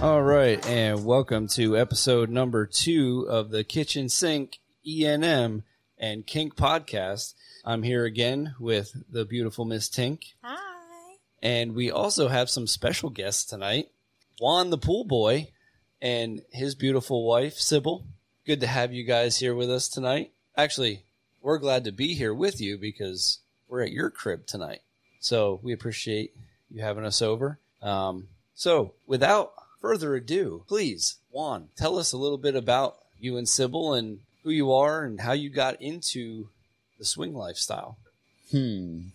All right, and welcome to episode number two of the Kitchen Sink ENM and Kink podcast. I'm here again with the beautiful Miss Tink, Hi. and we also have some special guests tonight. Juan the pool boy and his beautiful wife, Cybil. Good to have you guys here with us tonight. Actually, we're glad to be here with you because we're at your crib tonight. So we appreciate you having us over. Um, so without further ado, please, Juan, tell us a little bit about you and Cybil and who you are and how you got into the swing lifestyle. Hmm.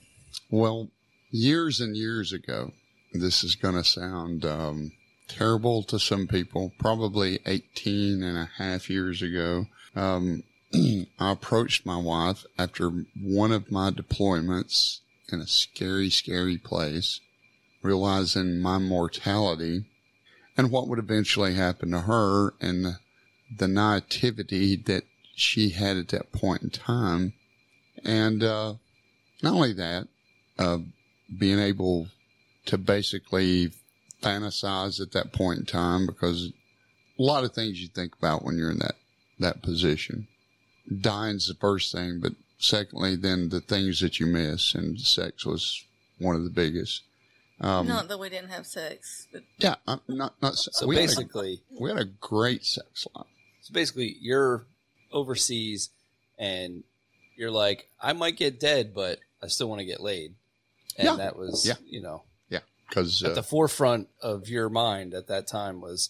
Well, years and years ago, this is going to sound um, terrible to some people, probably 18 and a half years ago. Um, I approached my wife after one of my deployments in a scary, scary place, realizing my mortality and what would eventually happen to her and the naivety that she had at that point in time. And uh, not only that, uh, being able to basically fantasize at that point in time because a lot of things you think about when you're in that, that position. Dying's the first thing, but secondly, then the things that you miss, and sex was one of the biggest. Um, Not that we didn't have sex, but yeah, I'm not not. So we had a- basically, we had a great sex life. so basically, you're overseas and you're like, I might get dead, but I still want to get laid. And Yeah. that was, Yeah. you know, Yeah, because at the forefront of your mind at that time was,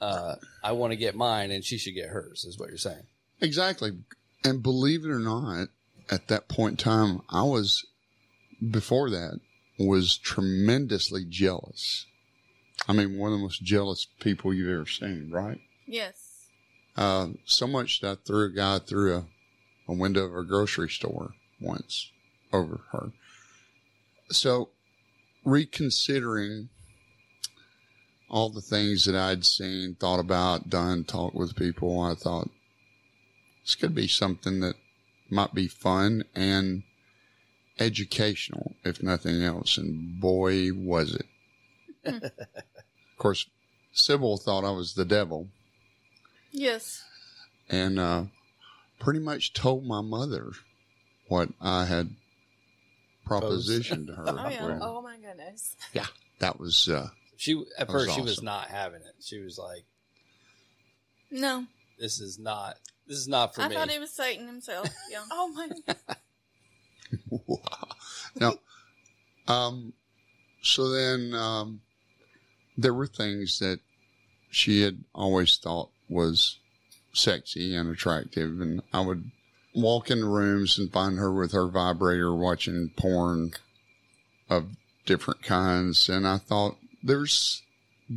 uh, I want to get mine and she should get hers, is what you're saying. Exactly. And believe it or not, at that point in time, I was, before that, was tremendously jealous. I mean, one of the most jealous people you've ever seen, right? yes. Uh, so much that I threw a guy through a, a window of a grocery store once over her. So, reconsidering all the things that I'd seen, thought about, done, talked with people, I thought this could be something that might be fun and educational, if nothing else. And boy, was it. of course, Cybil thought I was the devil Yes. and uh, pretty much told my mother what I had propositioned to her. Oh, yeah. Well, Oh my goodness. yeah, that was uh, She, at That was first, she was not having it. She was like, No. this is not, this is not for I me. I thought it was Satan himself. Yeah. Oh my. no. Um, so then um, there were things that she had always thought was sexy and attractive, and I would walk in rooms and find her with her vibrator watching porn of different kinds, and I thought there's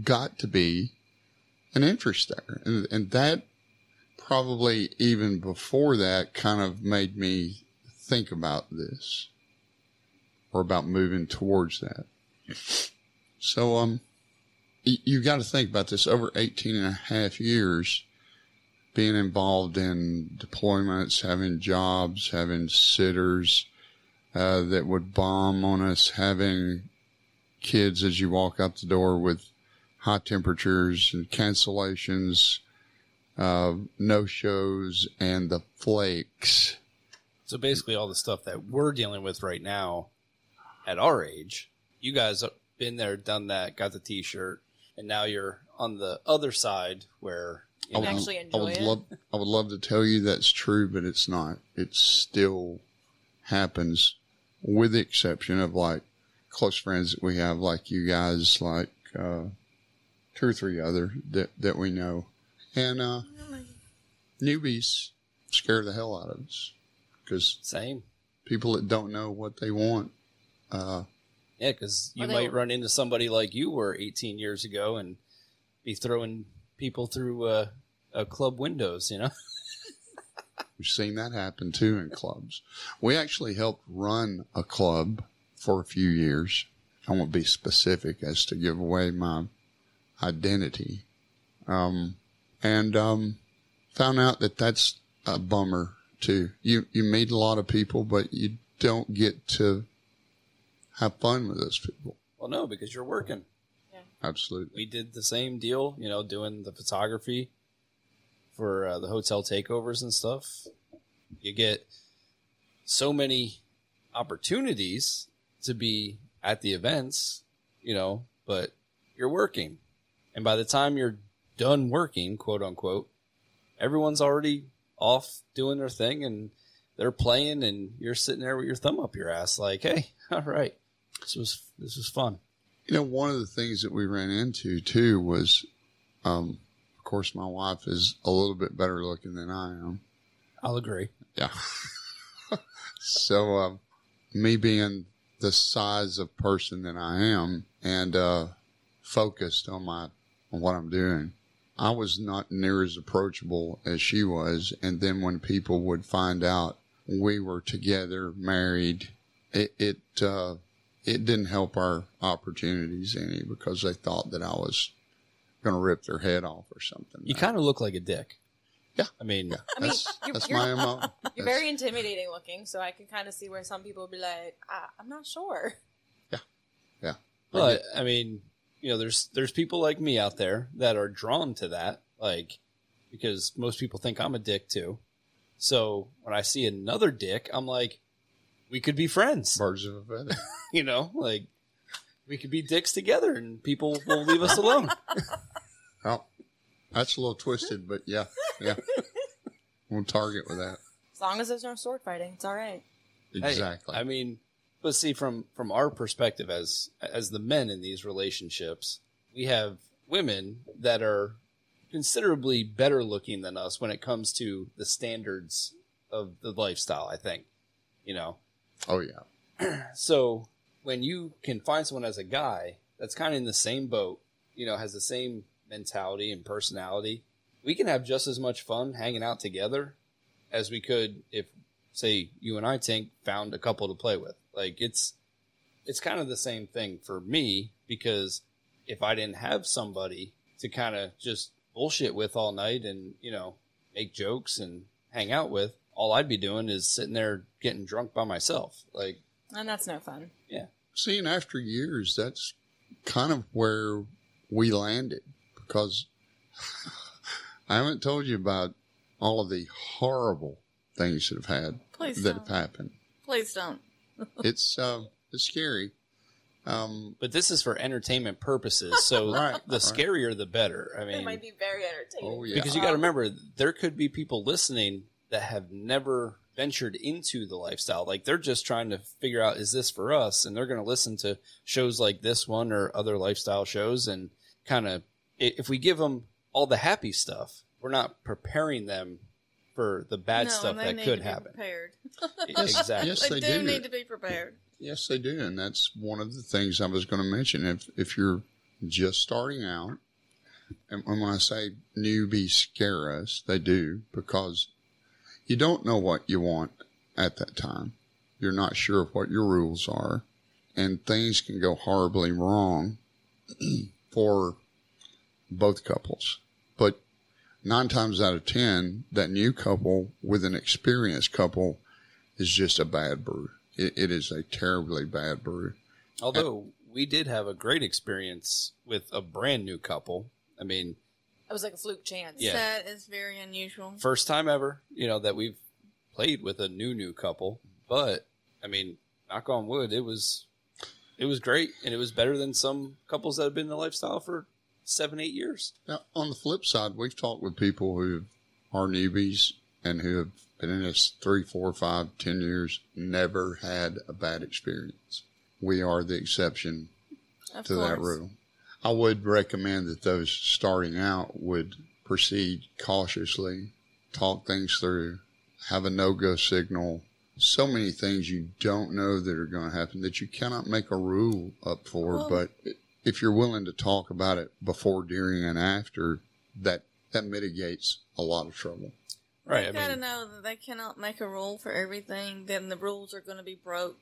got to be an interest there, and and that probably even before that kind of made me think about this or about moving towards that. So, um, you got to think about this over 18 and a half years being involved in deployments, having jobs, having sitters, uh, that would bomb on us, having kids as you walk out the door with high temperatures and cancellations, uh, no shows and the flakes. So basically, all the stuff that we're dealing with right now at our age, you guys have been there, done that, got the T-shirt, and now you're on the other side where you I know, would, actually I enjoy would it. love, I would love to tell you that's true, but it's not. It still happens, with the exception of like close friends that we have, like you guys, like uh, two or three other that that we know, and uh, newbies scare the hell out of us because same. people that don't know what they want. Uh, Yeah, because you Or might will- run into somebody like you were 18 years ago and be throwing people through uh, uh, club windows. You know, We've seen that happen too in clubs. We actually helped run a club for a few years. I won't be specific as to give away my identity. Um, and um, found out that that's a bummer too. You you meet a lot of people, but you don't get to have fun with those people. well, no, because you're working. absolutely. we did the same deal, you know, doing the photography for uh, the hotel takeovers and stuff. You get so many opportunities to be at the events, you know, but you're working. And by the time you're done working, quote unquote, everyone's already off doing their thing and they're playing and you're sitting there with your thumb up your ass like, "Hey, all right. This was this was fun." You know, one of the things that we ran into too was, um, of course, my wife is a little bit better looking than I am. I'll agree. Yeah. so, um, me being the size of person that I am and uh, focused on my on what I'm doing, I was not near as approachable as she was. And then when people would find out we were together, married, it it uh, it didn't help our opportunities any because they thought that I was going to rip their head off or something. You kind of look like a dick. Yeah. I mean, yeah, I mean, that's, you- that's you're- my MO. You're That's- very intimidating looking, so I can kind of see where some people would be like, I, I'm not sure. Yeah. Yeah. But I mean, you know, there's there's people like me out there that are drawn to that, like because most people think I'm a dick too. So when I see another dick, I'm like, we could be friends. birds of a feather. You know, like we could be dicks together, and people will leave us alone. Oh, that's a little twisted, but yeah, yeah. We'll target with that. As long as there's no sword fighting, it's all right. Hey, Exactly. I mean, but see from from our perspective as as the men in these relationships, we have women that are considerably better looking than us when it comes to the standards of the lifestyle, I think. You know. oh yeah. So when you can find someone as a guy that's kind of in the same boat, you know, has the same mentality and personality, we can have just as much fun hanging out together as we could if, say, you and I, Tink, found a couple to play with. Like it's it's kind of the same thing for me because if I didn't have somebody to kind of just bullshit with all night and you know make jokes and hang out with, all I'd be doing is sitting there getting drunk by myself. Like And that's no fun. Yeah. See, and after years, that's kind of where we landed because I haven't told you about all of the horrible things that have had Please that don't. have happened. Please don't. It's uh, it's scary. Um, But this is for entertainment purposes, so Right, the right. scarier the better. I mean, it might be very entertaining. Oh, yeah. because you got to remember, there could be people listening that have never ventured into the lifestyle. Like they're just trying to figure out, is this for us? And they're going to listen to shows like this one or other lifestyle shows, and kind of, if we give them all the happy stuff, we're not preparing them for the bad no, stuff that could happen. Prepared. exactly. Yes, they, they do do. need to be prepared. Yes, they do, and that's one of the things I was going to mention. If if you're just starting out, and when I say newbies scare us, they do because you don't know what you want at that time. You're not sure of what your rules are, and things can go horribly wrong for both couples. But nine times out of ten, that new couple with an experienced couple is just a bad brew. It, it is a terribly bad brew. Although we did have a great experience with a brand new couple. I mean, It was like a fluke chance. Yeah. That is very unusual. first time ever, you know, that we've played with a new new couple. But I mean, knock on wood, it was it was great, and it was better than some couples that have been in the lifestyle for seven, eight years. Now, on the flip side, we've talked with people who are newbies and who have been in this three, four, five, ten years, never had a bad experience. We are the exception Of to that rule. I would recommend that those starting out would proceed cautiously, talk things through, have a no go signal. So many things you don't know that are going to happen that you cannot make a rule up for. Well- but if you're willing to talk about it before, during, and after, that that mitigates a lot of trouble. Right. You I gotta mean, know that they cannot make a rule for everything. Then the rules are going to be broke.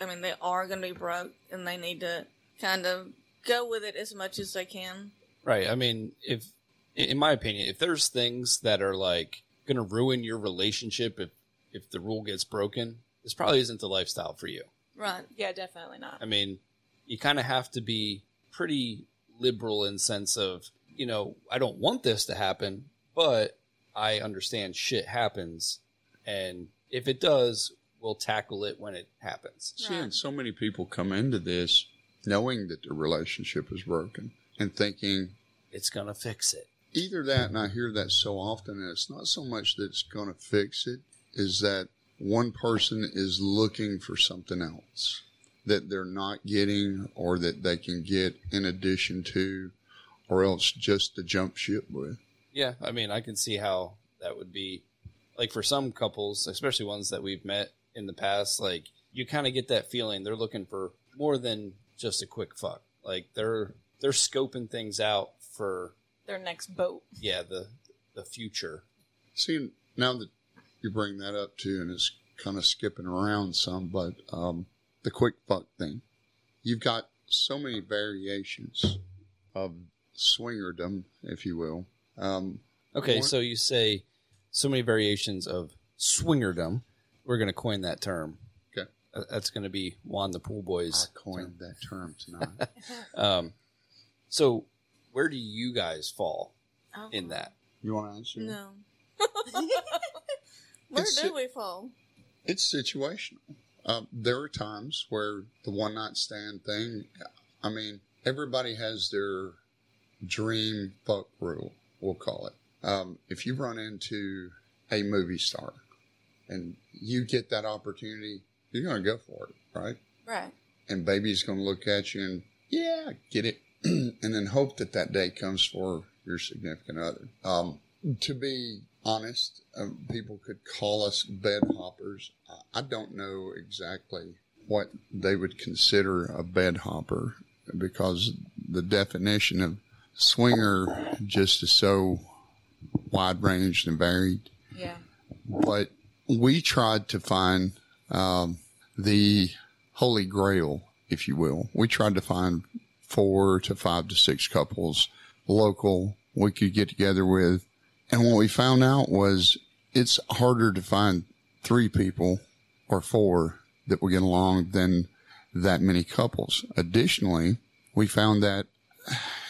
I mean, they are going to be broke, and they need to kind of go with it as much as they can. right. I mean, if in my opinion, if there's things that are like going to ruin your relationship if if the rule gets broken, this probably isn't the lifestyle for you. Right. Yeah, definitely not. I mean, you kind of have to be pretty liberal in sense of you know I don't want this to happen, but I understand shit happens, and if it does, we'll tackle it when it happens. Seeing Right. so many people come into this knowing that the relationship is broken and thinking It's gonna fix it. either that, and I hear that so often, and it's not so much that it's going to fix it, is that one person is looking for something else that they're not getting or that they can get in addition to, or else just to jump ship with. Yeah, I mean, I can see how that would be like for some couples, especially ones that we've met in the past. Like you kind of get that feeling they're looking for more than just a quick fuck. Like they're they're scoping things out for Their next boat. yeah the the future. See, now that you bring that up too, and it's kind of skipping around some, but um, the quick fuck thing, you've got so many variations of swingerdom, if you will. Um, Okay, Or- so you say so many variations of swingerdom. We're going to coin that term. Okay. Uh, That's going to be Juan the Pool I Boys. coined that term tonight. Um, so where do you guys fall Oh. in that? you want to answer? No. Where It's- do we fall? It's situational. Um, there are times where the one night stand thing, I mean, everybody has their dream fuck rule, we'll call it. Um, if you run into a movie star and you get that opportunity, you're going to go for it, right? Right. And baby's going to look at you and, yeah, get it. and then hope that that day comes for your significant other. Um, to be honest, um, people could call us bed hoppers. I- don't know exactly what they would consider a bed hopper because the definition of swinger just is so wide ranged and varied Yeah. but we tried to find um, the holy grail, if you will. We tried to find four to five to six couples local we could get together with. And what we found out was it's harder to find three people or four that will get along than that many couples. Additionally, we found that,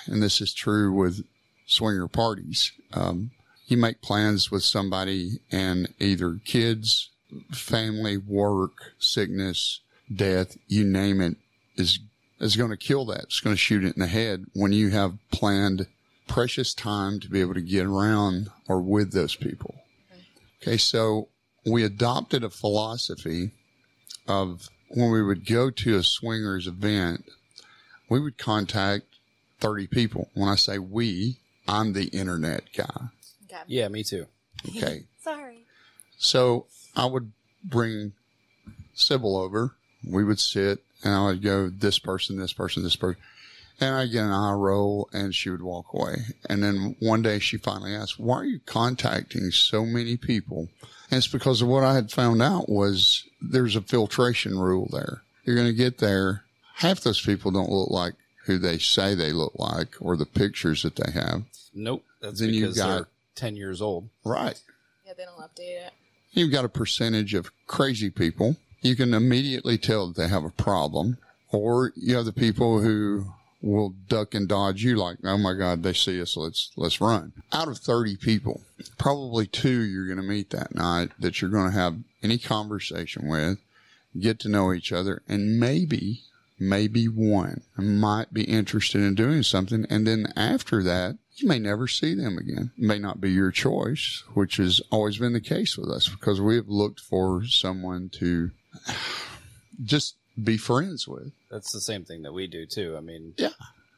and this is true with swinger parties, um, you make plans with somebody and either kids, family, work, sickness, death, you name it, is is going to kill that. It's going to shoot it in the head when you have planned precious time to be able to get around or with those people. Okay, so we adopted a philosophy of when we would go to a swingers event, we would contact 30 people. When I say we, I'm the internet guy. Okay. Yeah, me too. Okay. Sorry. So I would bring Cybil over. We would sit and I would go, this person, this person, this person. And I'd get an eye roll and she would walk away. And then one day she finally asked, why are you contacting so many people? And it's because of what I had found out was there's a filtration rule there. You're going to get there. Half those people don't look like who they say they look like or the pictures that they have. Nope. That's Then you because got- they're 10 years old. Right. Yeah, they don't update it. You've got a percentage of crazy people. You can immediately tell that they have a problem. Or you have the people who will duck and dodge you like, oh my God, they see us. Let's, let's run. Out of 30 people, probably two you're going to meet that night that you're going to have any conversation with, get to know each other, and maybe, maybe one might be interested in doing something. And then after that, you may never see them again. It may not be your choice, which has always been the case with us because we have looked for someone to just be friends with. That's the same thing that we do too. I mean, Yeah.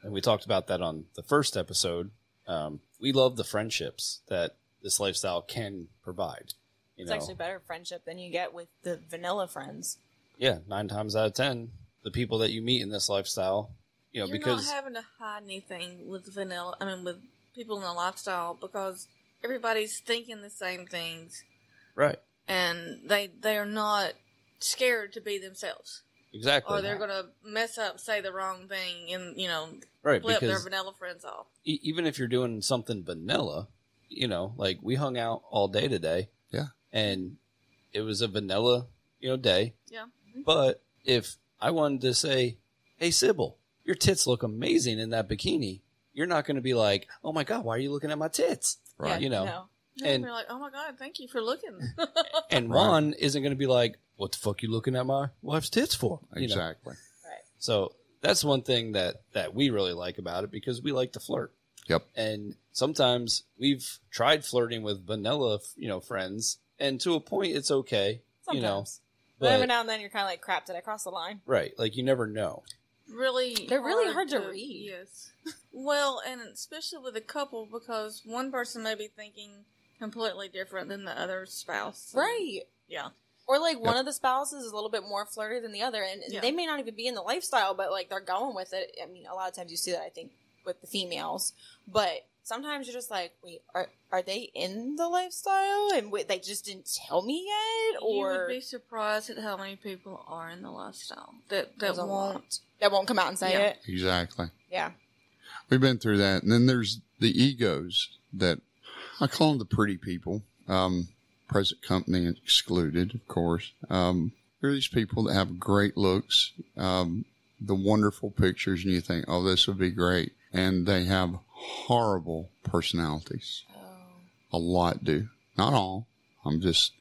and we talked about that on the first episode. Um, we love the friendships that this lifestyle can provide. You It's know, actually better friendship than you get with the vanilla friends. yeah, nine times out of ten, the people that you meet in this lifestyle, you know, because You're because not having to hide anything with vanilla. I mean, with people in the lifestyle because everybody's thinking the same things, right, and they they are not scared to be themselves, exactly, or they're gonna mess up, say the wrong thing, and you know, right flip their vanilla friends off. e- even if you're doing something vanilla, you know, like we hung out all day today. Yeah. And it was a vanilla, you know, day. Yeah. Mm-hmm. But if I wanted to say, Hey Cybil, your tits look amazing in that bikini, you're not going to be like, "Oh my god, why are you looking at my tits?" Right. You know. No. And And- you're like, oh my god, thank you for looking. And Right. Juan isn't going to be like, "What the fuck you looking at my wife's tits for?" You know? Exactly. So that's one thing that that we really like about it because we like to flirt. Yep. And sometimes we've tried flirting with vanilla, you know, friends, and to a point it's okay, Sometimes. you know. But every now and then you're kind of like, crap, did I cross the line? right, like you never know. really, They're really hard to read. Yes. Well, and especially with a couple because one person may be thinking completely different than the other spouse. Right. Yeah. Or like one of the spouses is a little bit more flirty than the other, and Yeah. they may not even be in the lifestyle, but like they're going with it. I mean, a lot of times you see that I think with the females, but sometimes you're just like, wait, are are they in the lifestyle and wait, they just didn't tell me yet, Or you would be surprised at how many people are in the lifestyle that that There's a lot. won't. that won't come out and say Yeah. it? Exactly. Yeah, We've been through that. And then there's the egos that I call them the pretty people. Um, present company excluded, of course. Um, there are these people that have great looks, um, the wonderful pictures, and you think, oh, this would be great. And they have horrible personalities. oh, A lot do. Not all. I'm just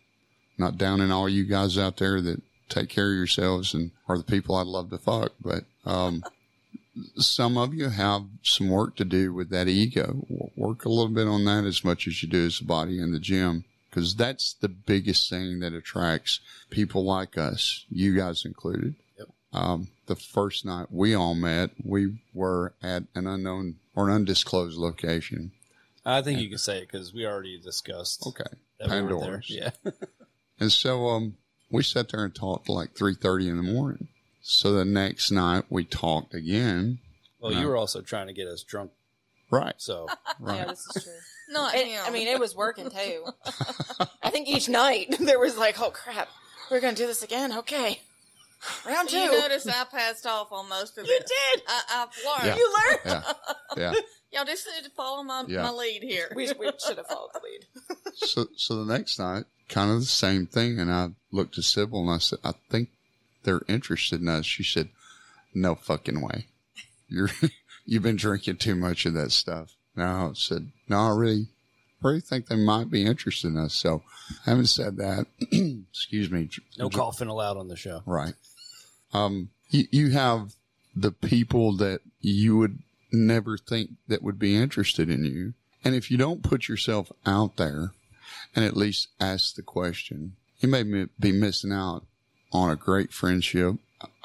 not downing all you guys out there that take care of yourselves and are the people I'd love to fuck. But um, some of you have some work to do with that ego. Work a little bit on that as much as you do as a body in the gym. Because that's the biggest thing that attracts people like us, you guys included. Yep. Um, the first night we all met, we were at an unknown or an undisclosed location. I think you can say it because we already discussed Okay. that we. Pandora's. Yeah. And so um, we sat there and talked till like three thirty in the morning. So the next night we talked again. Well, you were also trying to get us drunk, Right, so yeah, right. this is true. Not It- him. I mean, it was working too. I think each night there was like, oh crap, we're gonna do this again. Okay, round two. you notice I passed off on most of You it. did. I, I've learned. Yeah. You learned. Yeah, yeah. Y'all just need to follow my, Yeah. my lead here. We, we should have followed the lead. So so the next night, kind of the same thing. And I looked at Cybil and I said, I think they're interested in us. She said, No fucking way. You're you've been drinking too much of that stuff. No, I said, No, I really really think they might be interested in us. So having said that, excuse me. no coughing allowed on the show. Right. Um, you, you have the people that you would never think that would be interested in you. And if you don't put yourself out there and at least ask the question, you may be missing out on a great friendship,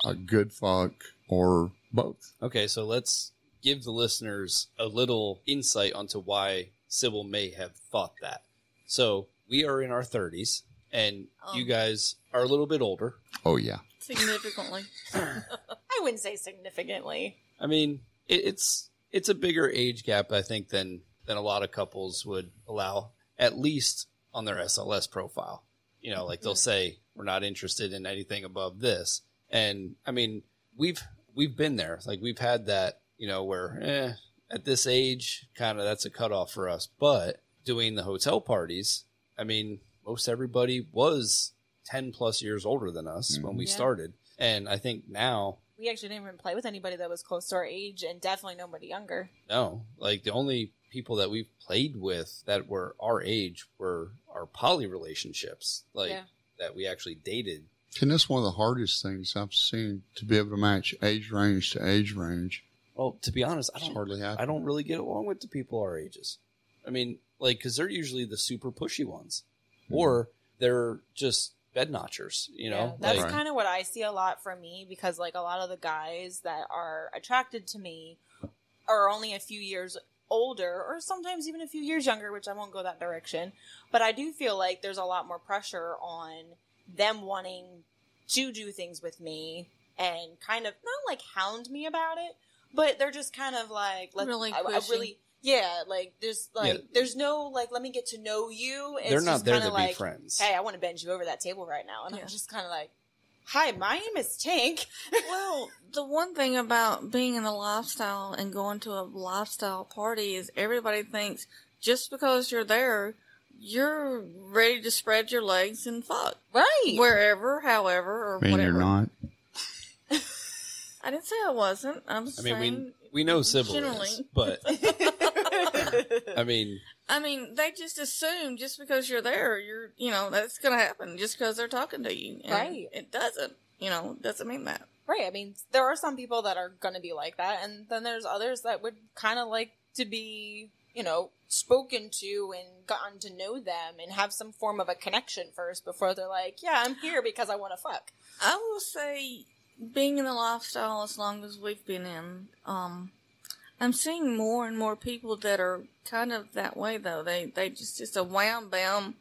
a good fuck, or both. Okay, so let's give the listeners a little insight onto why Cybil may have thought that. So we are in our 30s, and you Um. guys are a little bit older. Oh, yeah. Significantly. I wouldn't say significantly. I mean, it, it's it's a bigger age gap, I think, than than a lot of couples would allow, at least on their SLS profile. You know, like they'll say we're not interested in anything above this, and I mean, we've we've been there. Like we've had that, you know, where eh, at this age, kind of that's a cutoff for us. But doing the hotel parties, I mean, most everybody was ten plus years older than us when we Yeah. started, and I think now We actually didn't even play with anybody that was close to our age, and definitely nobody younger. No, like the only people that we've played with that were our age were our poly relationships, like Yeah. that we actually dated. And that's one of the hardest things I've seen to be able to match age range to age range. Well, to be honest, I don't hardly happening. I don't really get along with the people our ages. I mean, like because they're usually the super pushy ones, mm-hmm. or they're just bed notchers. You know, Yeah, that's like kind of what I see a lot from me because like a lot of the guys that are attracted to me are only a few years older or sometimes even a few years younger, which I won't go that direction. But I do feel like there's a lot more pressure on them wanting to do things with me and kind of not like hound me about it, but they're just kind of like let Really I, I really yeah, like there's like Yeah. there's no like let me get to know you. It's they're not just there kinda to like, be friends. hey, I want to bend you over that table right now. And Yeah. I'm just kind of like, hi, my name is Tink. well, the one thing about being in the lifestyle and going to a lifestyle party is everybody thinks just because you're there, you're ready to spread your legs and fuck right. wherever, however, or I mean, whatever. you're not. I didn't say I wasn't. I'm I saying. mean, we we know Cybil generally. is, but I mean, I mean, they just assume just because you're there, you're, you know, that's going to happen just because they're talking to you. And Right. It doesn't, you know, doesn't mean that. Right. I mean, there are some people that are going to be like that, and then there's others that would kind of like to be, you know, spoken to and gotten to know them and have some form of a connection first before they're like, yeah, I'm here because I want to fuck. I will say, being in the lifestyle as long as we've been in, um, I'm seeing more and more people that are kind of that way though. They they just just a wham bam,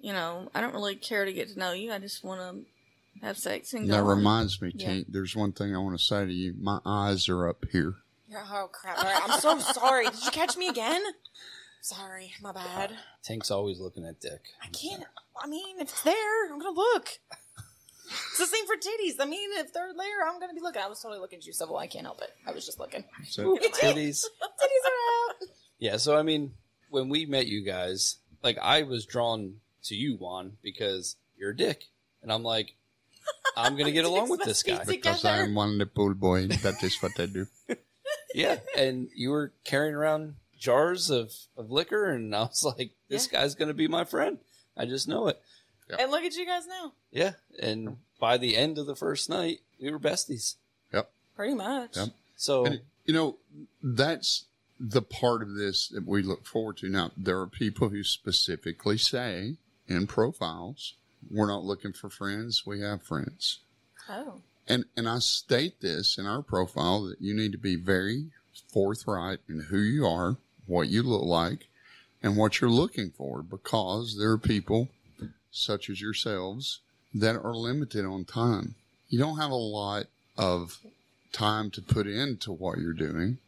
you know. I don't really care to get to know you. I just want to have sex and go. That on. reminds me, Yeah. Tink, there's one thing I want to say to you. My eyes are up here. You're, oh, crap. All right, I'm so sorry. Did you catch me again? Sorry. My bad. Tink's always looking at Dick. I can't. I mean, if it's there, I'm going to look. It's the same for titties. I mean, if they're there, I'm going to be looking. I was totally looking at you, Cybil. I can't help it. I was just looking. So, Titties. Titties are out. Yeah, so I mean, when we met you guys, like I was drawn to you, Juan, because you're a dick, and I'm like, I'm gonna get along with this guy. Must be because I'm one little boy, that is what I do. Yeah, and you were carrying around jars of of liquor, and I was like, this guy's gonna be my friend. I just know it. And look at you guys now. Yeah, and by the end of the first night, we were besties. Yep. Pretty much. Yep. So And, you know, that's the part of this that we look forward to. Now, there are people who specifically say in profiles, we're not looking for friends, we have friends. Oh. And and I state this in our profile that you need to be very forthright in who you are, what you look like, and what you're looking for, because there are people such as yourselves that are limited on time. You don't have a lot of time to put into what you're doing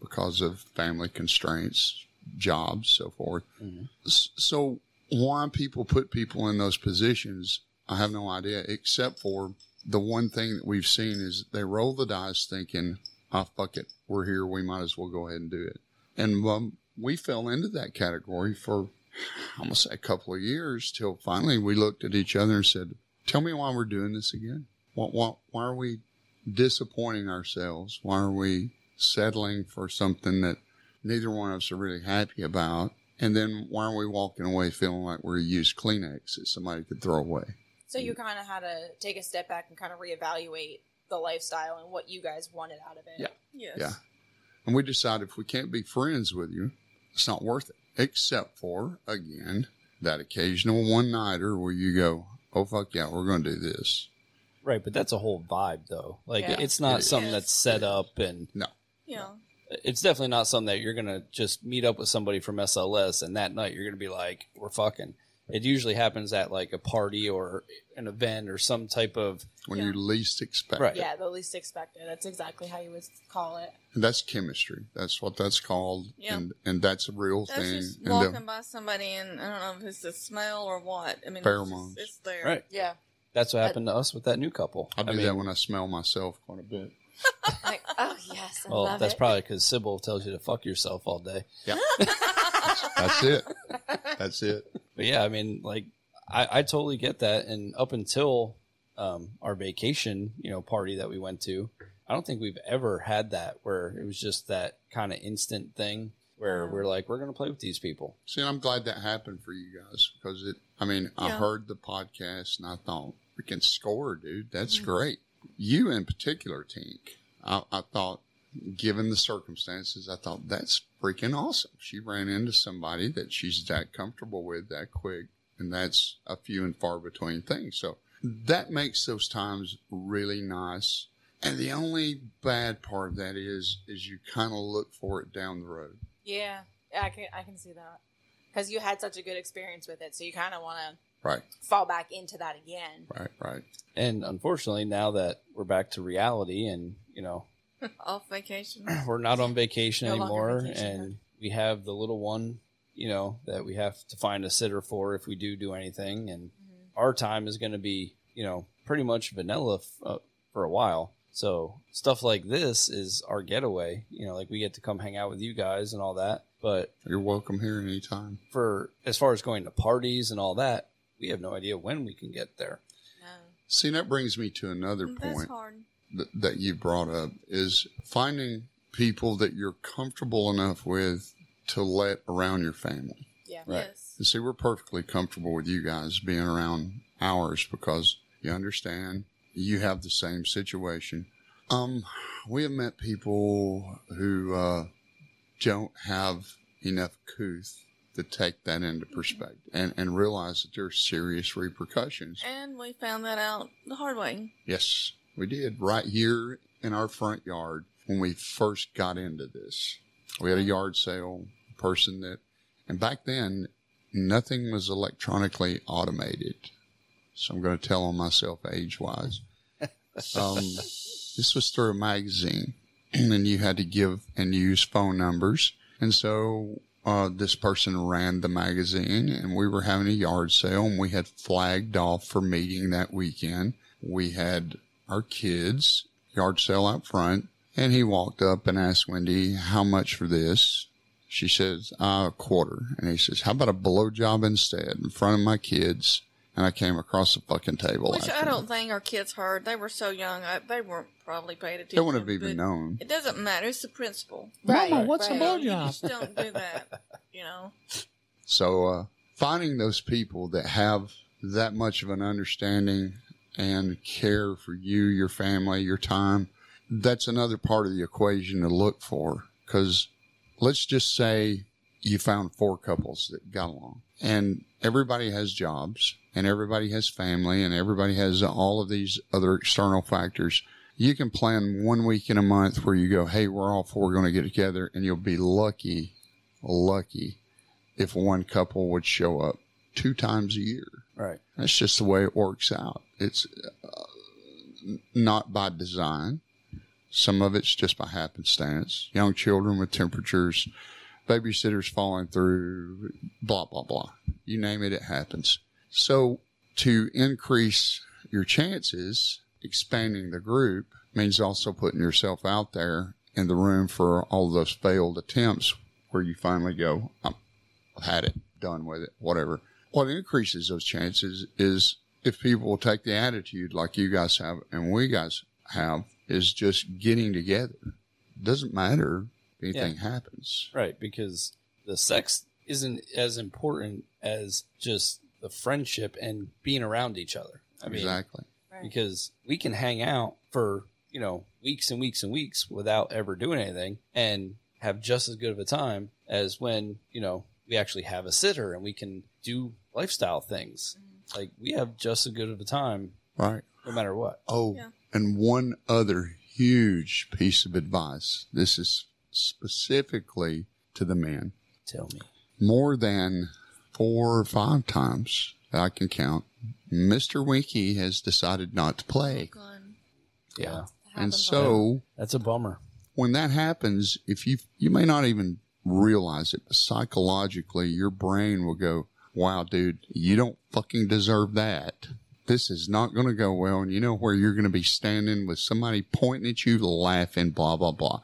because of family constraints, jobs, so forth. Mhm. So why people put people in those positions, I have no idea, except for the one thing that we've seen is they roll the dice thinking, ah, fuck it, we're here, we might as well go ahead and do it. And um, we fell into that category for, I'm going to say a couple of years till finally we looked at each other and said, tell me why we're doing this again. Why, why, why are we disappointing ourselves? Why are we settling for something that neither one of us are really happy about? And then why are we walking away feeling like we're a used Kleenex that somebody could throw away? So you kind of had to take a step back and kind of reevaluate the lifestyle and what you guys wanted out of it. Yeah. Yes. Yeah. And we decided if we can't be friends with you, it's not worth it. Except for, again, that occasional one nighter where you go, oh, fuck yeah, we're going to do this. right, but that's a whole vibe, though. Like Yeah. it's not It something is. that's set up and No. Yeah. it's definitely not something that you're gonna just meet up with somebody from SLS and that night you're gonna be like, we're fucking. It usually happens at like a party or an event or some type of When Yeah. you least expect Right. it. Yeah, the least expected. That's exactly how you would call it. And that's chemistry. That's what that's called. Yeah. And, and that's a real That's thing. just And uh, walking by somebody and I don't know if it's the smell or what. I mean, it's, Pheromones. just, it's there. right. Yeah. That's what happened to us with that new couple. I do I mean, that when I smell myself quite a bit. Like, oh yes, I well, love that's it. probably because Cybil tells you to fuck yourself all day. That's it. That's it. But yeah, I mean, like, I, I totally get that. And up until um, our vacation, you know, party that we went to, I don't think we've ever had that where it was just that kind of instant thing where we're like, we're going to play with these people. See, and I'm glad that happened for you guys because it, I mean, I heard the podcast and I thought, freaking score, dude. That's Mhm. great. You in particular, Tink, I, I thought, given the circumstances, I thought that's freaking awesome. She ran into somebody that she's that comfortable with that quick. And that's a few and far between things. So that makes those times really nice. And the only bad part of that is, is you kind of look for it down the road. Yeah, yeah, I can I can see that because you had such a good experience with it, so you kind of want to Right, fall back into that again. right, right. And unfortunately, now that we're back to reality and, you know, Off vacation. we're not on vacation No anymore vacation, and we have the little one, you know, that we have to find a sitter for if we do do anything. And our time is going to be, you know, pretty much vanilla f- uh, for a while. So stuff like this is our getaway. You know, like we get to come hang out with you guys and all that. But You're welcome here anytime. for as far as going to parties and all that, we have no idea when we can get there. No. See, that brings me to another Mm, That's point. hard. Th- that you brought up is finding people that you're comfortable enough with to let around your family. Yeah. Right. Yes. And see, we're perfectly comfortable with you guys being around ours because you understand you have the same situation. Um, we have met people who uh, don't have enough couth to take that into perspective and, and realize that there's serious repercussions. And we found that out the hard way. Yes, we did right here in our front yard when we first got into this. We had a yard sale person that, and back then nothing was electronically automated. So I'm going to tell on myself age wise. Um, this was through a magazine and then you had to give and use phone numbers. And so uh, this person ran the magazine and we were having a yard sale and we had flagged off for meeting that weekend. We had our kids yard sale out front and he walked up and asked Wendy, how much for this? She says, uh, a quarter. And he says, how about a blowjob instead in front of my kids? And I came across the fucking table. Which I don't think our kids heard. They were so young. I, they weren't probably paid attention. They wouldn't have even but known. It doesn't matter. It's the principle. Mama, what's right. a You blowjob? just don't do that. You know. So, uh, finding those people that have that much of an understanding and care for you, your family, your time, that's another part of the equation to look for. Cause let's just say you found four couples that got along and everybody has jobs and everybody has family and everybody has all of these other external factors. You can plan one week in a month where you go, Hey, we're all four going to get together and you'll be lucky, lucky if one couple would show up two times a year. Right. That's just the way it works out. It's uh, not by design. Some of it's just by happenstance. Young children with temperatures, babysitters falling through, blah, blah, blah. You name it, it happens. So to increase your chances, expanding the group means also putting yourself out there in the room for all those failed attempts where you finally go, I've had it, done with it, whatever. What increases those chances is if people will take the attitude like you guys have and we guys have is just getting together. It Doesn't matter if anything happens. Right. Because the sex isn't as important as just the friendship and being around each other. I mean, exactly. Right. because we can hang out for, you know, weeks and weeks and weeks without ever doing anything and have just as good of a time as when, you know, we actually have a sitter and we can do lifestyle things. Like we have just as good of a time Right. no matter what. Oh, Yeah. and one other huge piece of advice. This is specifically to the men. Tell me. More than four or five times that I can count, Mr. Winky has decided not to play. God. Yeah. And so That's a bummer. when that happens, if you, you may not even realize it, but psychologically, your brain will go, wow, dude, you don't fucking deserve that. This is not going to go well. And you know where you're going to be standing with somebody pointing at you, laughing, blah, blah, blah.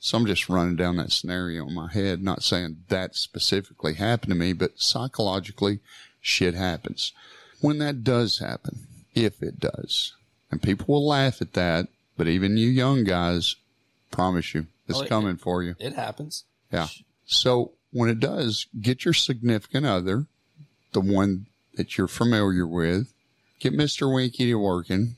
So I'm just running down that scenario in my head, not saying that specifically happened to me, but psychologically, shit happens. When that does happen, if it does, and people will laugh at that, but even you young guys, promise you, it's Oh, it- coming for you. It happens. Yeah. So when it does, get your significant other, the one that you're familiar with, get Mr. Winky to working,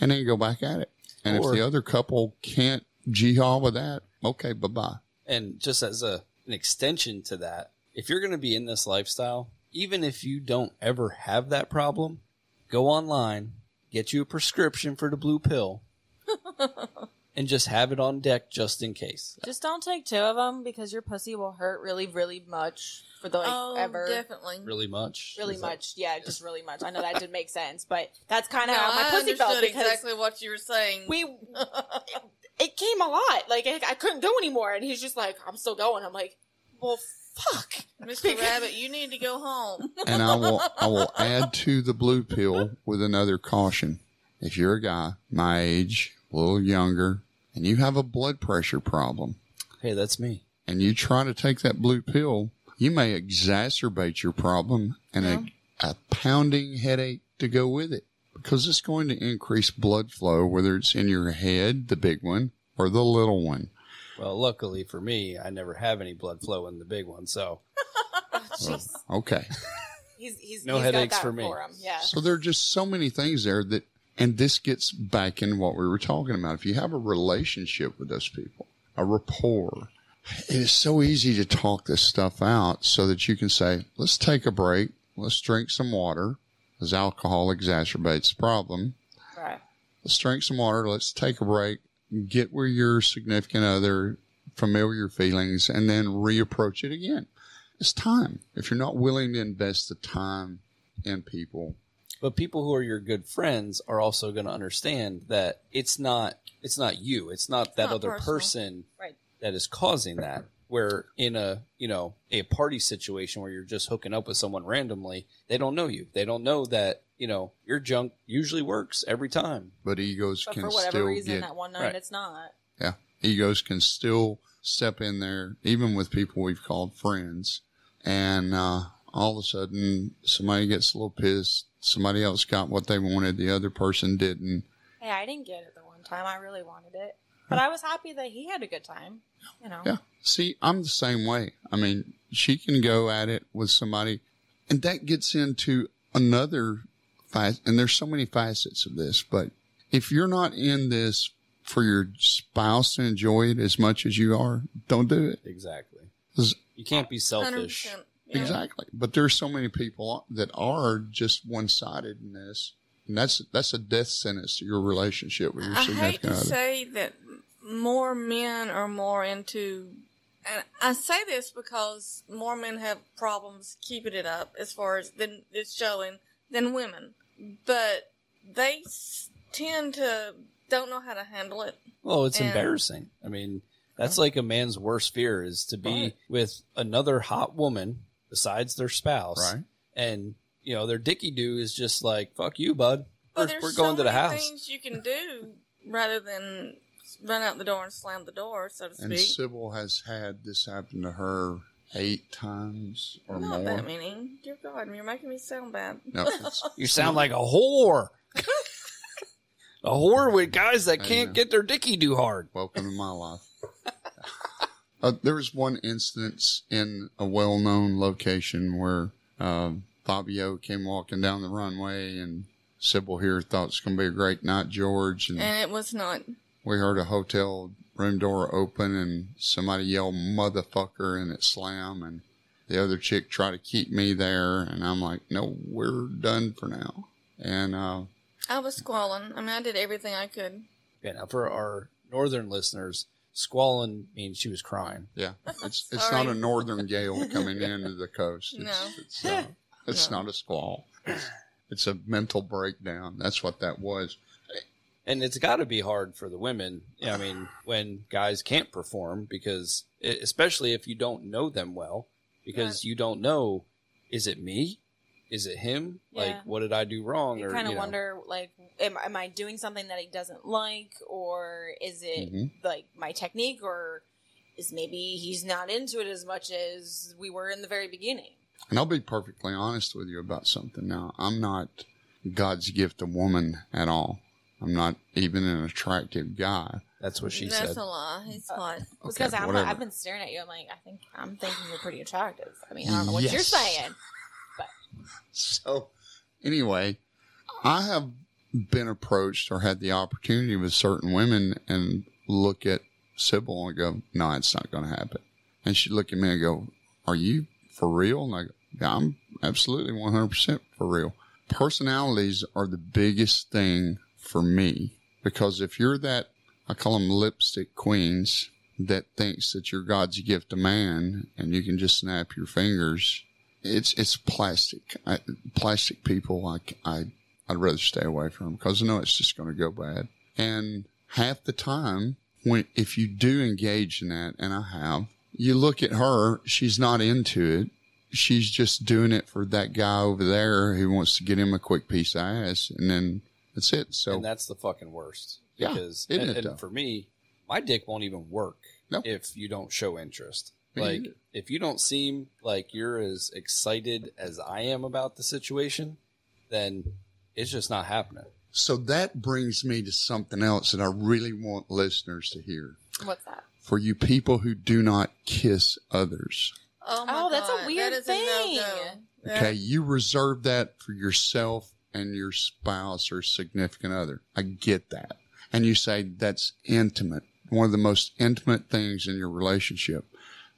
and then go back at it. And Or- if the other couple can't jihad with that, okay, bye bye. And just as a an extension to that, if you're going to be in this lifestyle, even if you don't ever have that problem, go online, get you a prescription for the blue pill, and just have it on deck just in case. Just don't take two of them because your pussy will hurt really, really much for the like oh, ever. definitely. Really much. Really Is that- much, yeah, just really much. I know that didn't make sense, but that's kind No, of how my I pussy felt because exactly what you were saying. we it came a lot. Like I, I couldn't go anymore, and he's just like, "I'm still going." I'm like, "Well, fuck." Mr. Rabbit, you need to go home. And I will, I will add to the blue pill with another caution. If you're a guy my age, a little younger, and you have a blood pressure problem, Hey, that's me. and you try to take that blue pill, you may exacerbate your problem and a, a pounding headache to go with it because it's going to increase blood flow, whether it's in your head, the big one, or the little one. Well, luckily for me, I never have any blood flow in the big one, so Oh, jeez. Okay. He's he's No he's headaches got that for me. him. Yeah. So there are just so many things there that, and this gets back in what we were talking about. If you have a relationship with those people, a rapport, it is so easy to talk this stuff out so that you can say, let's take a break. Let's drink some water because alcohol exacerbates the problem. Right. Let's drink some water. Let's take a break. Get where your significant other, familiar feelings, and then reapproach it again. It's time. If you're not willing to invest the time in people, but people who are your good friends are also going to understand that it's not it's not you, it's not that not other personal. person Right. that is causing that. Where in a you know a party situation where you're just hooking up with someone randomly, they don't know you. They don't know that you know your junk usually works every time. but egos But can for whatever still reason, get that one night Right. it's not. yeah egos can still step in there even with people we've called friends and uh, all of a sudden somebody gets a little pissed somebody else got what they wanted the other person didn't Hey, I didn't get it the one time. I really wanted it, but I was happy that he had a good time. You know. yeah see i'm the same way i mean she can go at it with somebody and that gets into another fac and there's so many facets of this but if you're not in this for your spouse to enjoy it as much as you are don't do it Exactly. You can't be selfish. 100%. Yeah. Exactly. But there's so many people that are just one sided in this. And that's that's a death sentence to your relationship with your I hate significant to other. say that more men are more into, and I say this because more men have problems keeping it up as far as than it's showing than women, but they tend to don't know how to handle it. Well, it's And- embarrassing. I mean, that's like a man's worst fear is to be Right. with another hot woman besides their spouse. Right. And, you know, their dicky do is just like, fuck you, bud. But We're, there's we're going so to the many house. things you can do rather than run out the door and slam the door, so to And speak. Cybil has had this happen to her eight times or Not more. that many. Dear God, you're making me sound bad. No, You sound like a whore. a whore with guys that can't get their dicky do hard. welcome to my life. Uh, there was one instance in a well-known location where uh, Fabio came walking down the runway, and Cybil here thought it's going to be a great night, George, and And it was not. we heard a hotel room door open and somebody yell motherfucker and it slammed, and the other chick tried to keep me there and I'm like, no, we're done for now. And, uh, I was squalling. I mean, I did everything I could. Yeah, now for our northern listeners, squalling means she was crying. yeah, it's, it's not a northern gale coming into the coast. It's, No. it's, uh, it's No. not a squall. It's a mental breakdown. That's what that was. and it's got to be hard for the women. I mean, when guys can't perform because, especially if you don't know them well, because Right. you don't know, is it me? Is it him? Yeah. Like, what did I do wrong? You or kind of you know, wonder, like, am, am I doing something that he doesn't like, or is it Mhm. like my technique, or is maybe he's not into it as much as we were in the very beginning? And I'll be perfectly honest with you about something now. I'm not God's gift to woman at all. I'm not even an attractive guy. That's what she That's said. That's a lie. He's Uh, hot. Because I'm, I've been staring at you. I'm like, I think I'm thinking you're pretty attractive. I mean, I don't know what you're saying. So, anyway, I have been approached or had the opportunity with certain women and look at Cybil and go, no, it's not going to happen. And she'd look at me and go, are you for real? And I go, yeah, I'm absolutely 100% for real. Personalities are the biggest thing for me because if you're that, I call them lipstick queens that thinks that you're God's gift to man and you can just snap your fingers it's it's plastic. I, plastic people, I, I I'd rather stay away from because I know it's just going to go bad. And half the time, when if you do engage in that, and I have, you look at her. She's not into it. She's just doing it for that guy over there who wants to get him a quick piece of ass, and then that's it. So and that's the fucking worst. Yeah, Because, isn't and, it, and for me, my dick won't even work No. if you don't show interest. Me like, if you don't seem like you're as excited as I am about the situation, then it's just not happening. So that brings me to something else that I really want listeners to hear. What's that? For you people who do not kiss others, Oh, my Oh, that's a weird that is thing. A no-go. Yeah. okay, you reserve that for yourself and your spouse or significant other. I get that. And you say that's intimate, one of the most intimate things in your relationship.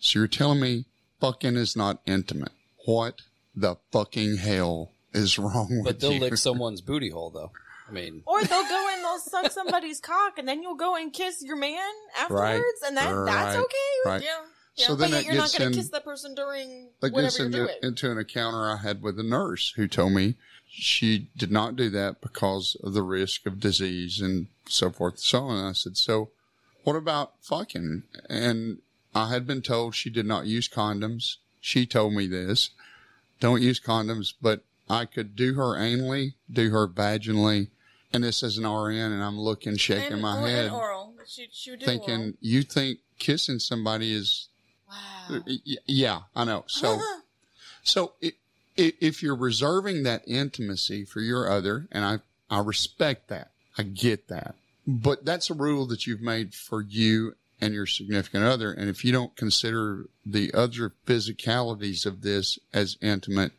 So you're telling me fucking is not intimate. What the fucking hell is wrong with you? But they'll you? lick someone's booty hole, though. I mean, Or they'll go and they'll suck somebody's cock, and then you'll go and kiss your man afterwards, and that that's okay. right. Yeah. So yeah. then But yet you're not going to kiss that person during That whatever gets you're into, doing. into an encounter I had with a nurse who told me she did not do that because of the risk of disease and so forth and so on. And I said, so what about fucking? And I had been told she did not use condoms. She told me this. Don't use condoms, but I could do her anally, do her vaginally. And this is an RN and I'm looking, shaking and, my or, head, oral. She, she thinking, oral. you think kissing somebody is wow. Uh, yeah, I know. So, so i i if you're reserving that intimacy for your other, and I, I respect that, I get that, but that's a rule that you've made for you and your significant other. And if you don't consider the other physicalities of this as intimate,